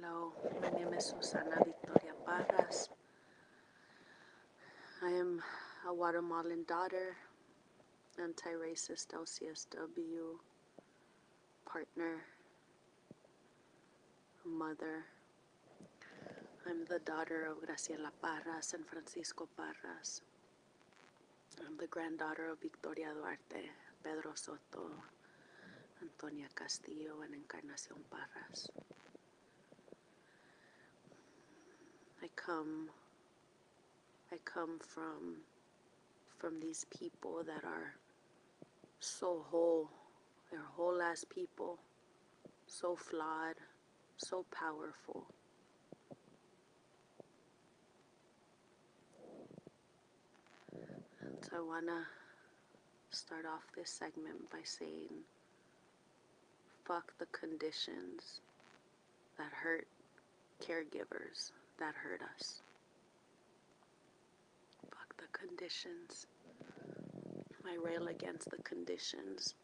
Hello, my name is Susana Victoria Parras. I am a Guatemalan daughter, anti racist LCSW, partner, mother. I'm the daughter of Graciela Parras and Francisco Parras. I'm the granddaughter of Victoria Duarte, Pedro Soto, Antonia Castillo, and Encarnacion Parras. I come I come from from these people that are so whole. They're whole ass people, so flawed, so powerful. And so I wanna start off this segment by saying fuck the conditions that hurt caregivers that hurt us. Fuck the conditions. I rail against the conditions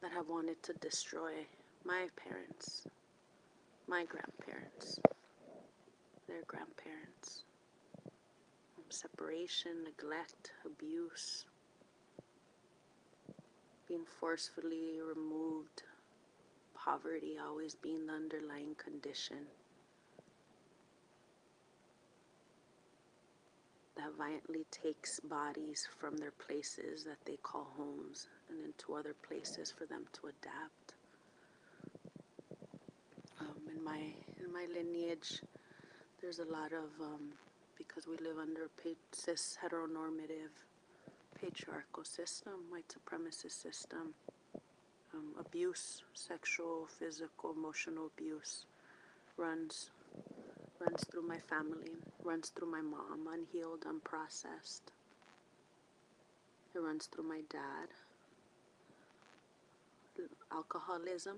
that have wanted to destroy my parents, my grandparents, their grandparents. Separation, neglect, abuse, being forcefully removed, poverty always being the underlying condition. Violently takes bodies from their places that they call homes and into other places for them to adapt. Um, in my in my lineage, there's a lot of um, because we live under a cis heteronormative patriarchal system, white supremacist system, um, abuse, sexual, physical, emotional abuse runs runs through my family, runs through my mom, unhealed, unprocessed. It runs through my dad. Alcoholism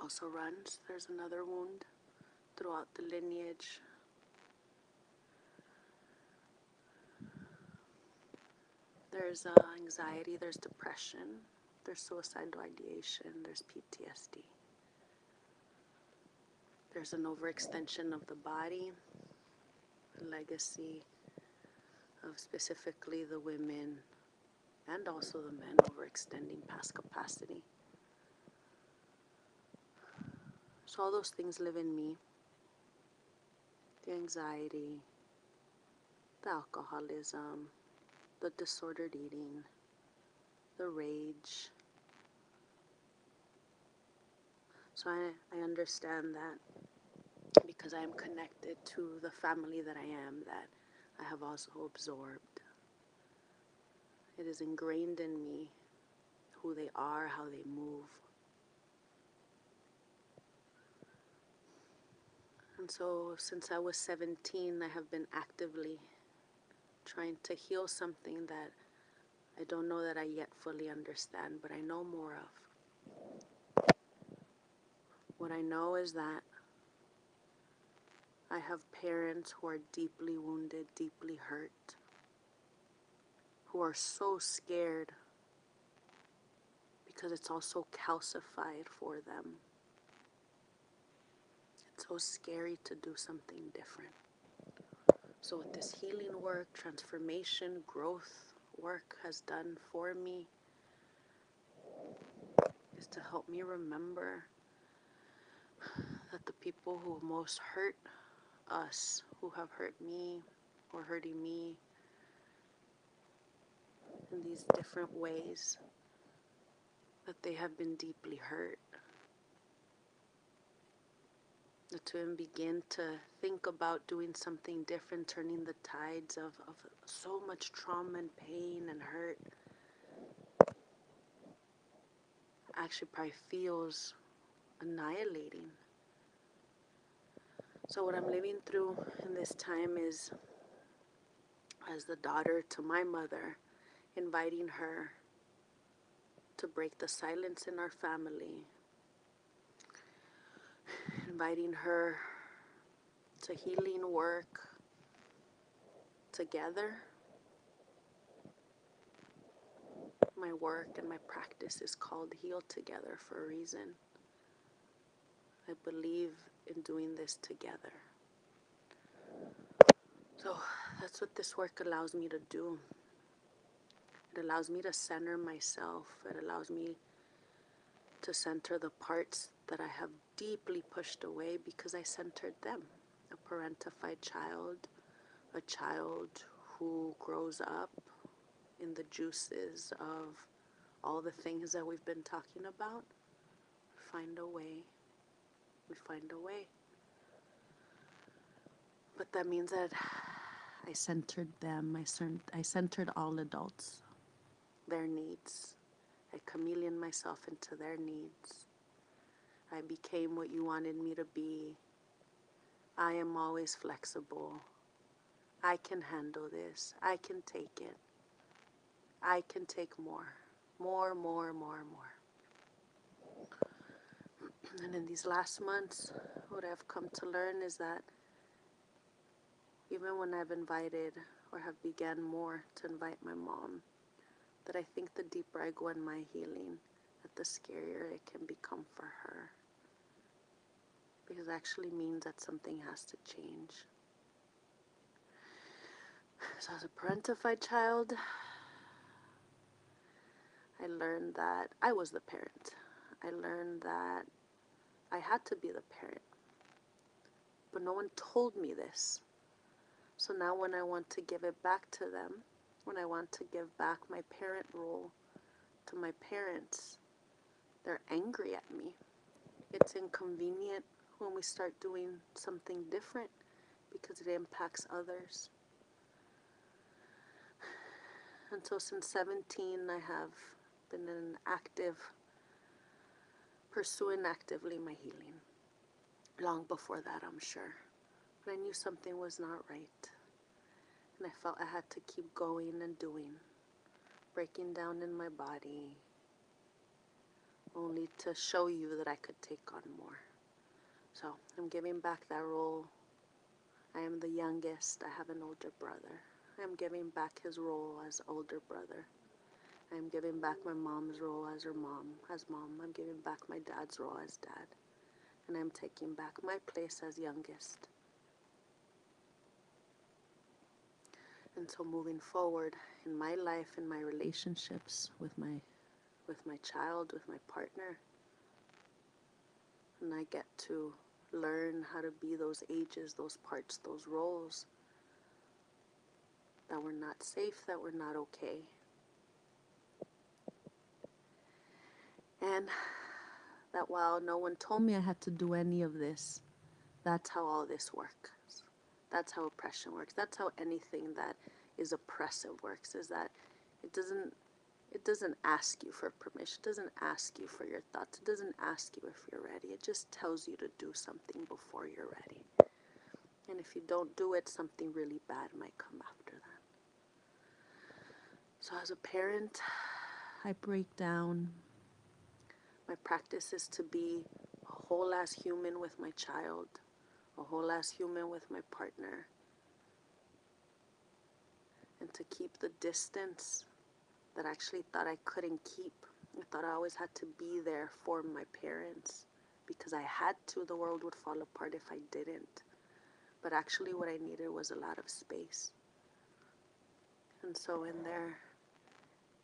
also runs. There's another wound throughout the lineage. There's uh, anxiety, there's depression, there's suicidal ideation, there's PTSD. There's an overextension of the body, legacy of specifically the women and also the men overextending past capacity. So all those things live in me. The anxiety, the alcoholism, the disordered eating, the rage. So I, I understand that because I am connected to the family that I am, that I have also absorbed. It is ingrained in me who they are, how they move. And so, since I was 17, I have been actively trying to heal something that I don't know that I yet fully understand, but I know more of. What I know is that I have parents who are deeply wounded, deeply hurt, who are so scared because it's all so calcified for them. It's so scary to do something different. So, what this healing work, transformation, growth work has done for me is to help me remember that the people who most hurt us who have hurt me or hurting me in these different ways that they have been deeply hurt. To begin to think about doing something different, turning the tides of, of so much trauma and pain and hurt actually probably feels annihilating. So, what I'm living through in this time is as the daughter to my mother, inviting her to break the silence in our family, inviting her to healing work together. My work and my practice is called Heal Together for a reason. I believe in doing this together. So that's what this work allows me to do. It allows me to center myself. It allows me to center the parts that I have deeply pushed away because I centered them. A parentified child, a child who grows up in the juices of all the things that we've been talking about. Find a way. We find a way. But that means that I centered them. I, cent- I centered all adults, their needs. I chameleon myself into their needs. I became what you wanted me to be. I am always flexible. I can handle this. I can take it. I can take more. More, more, more, more. And in these last months, what I've come to learn is that even when I've invited or have began more to invite my mom, that I think the deeper I go in my healing, that the scarier it can become for her. Because it actually means that something has to change. So as a parentified child, I learned that I was the parent. I learned that I had to be the parent. But no one told me this. So now, when I want to give it back to them, when I want to give back my parent role to my parents, they're angry at me. It's inconvenient when we start doing something different because it impacts others. And so, since 17, I have been an active, pursuing actively my healing. Long before that, I'm sure. But I knew something was not right. And I felt I had to keep going and doing, breaking down in my body, only to show you that I could take on more. So I'm giving back that role. I am the youngest. I have an older brother. I am giving back his role as older brother. I am giving back my mom's role as her mom, as mom. I'm giving back my dad's role as dad. And I'm taking back my place as youngest. And so moving forward in my life, in my relationships with my with my child, with my partner, and I get to learn how to be those ages, those parts, those roles that were not safe, that were not okay. And that while no one told me I had to do any of this, that's how all this works. That's how oppression works. That's how anything that is oppressive works is that it doesn't it doesn't ask you for permission. It doesn't ask you for your thoughts. It doesn't ask you if you're ready. It just tells you to do something before you're ready. And if you don't do it, something really bad might come after that. So as a parent, I break down. My practice is to be a whole ass human with my child a whole ass human with my partner and to keep the distance that I actually thought I couldn't keep. I thought I always had to be there for my parents because I had to. The world would fall apart if I didn't. But actually, what I needed was a lot of space. And so, in their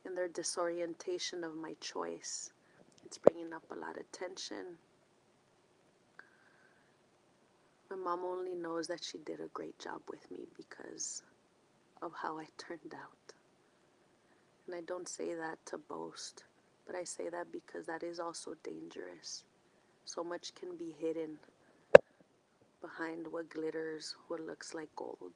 in their disorientation of my choice, it's bringing up a lot of tension, My mom only knows that she did a great job with me because of how I turned out. And I don't say that to boast, but I say that because that is also dangerous. So much can be hidden behind what glitters, what looks like gold.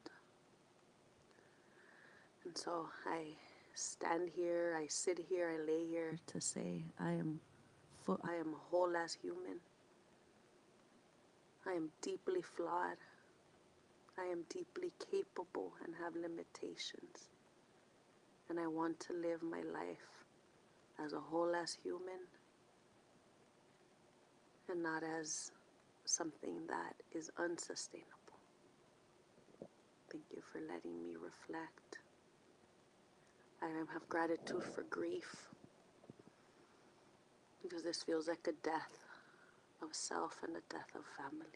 And so I stand here, I sit here, I lay here to say I am I am whole as human. I am deeply flawed. I am deeply capable and have limitations. And I want to live my life as a whole as human and not as something that is unsustainable. Thank you for letting me reflect. I have gratitude for grief because this feels like a death of self and a death of family.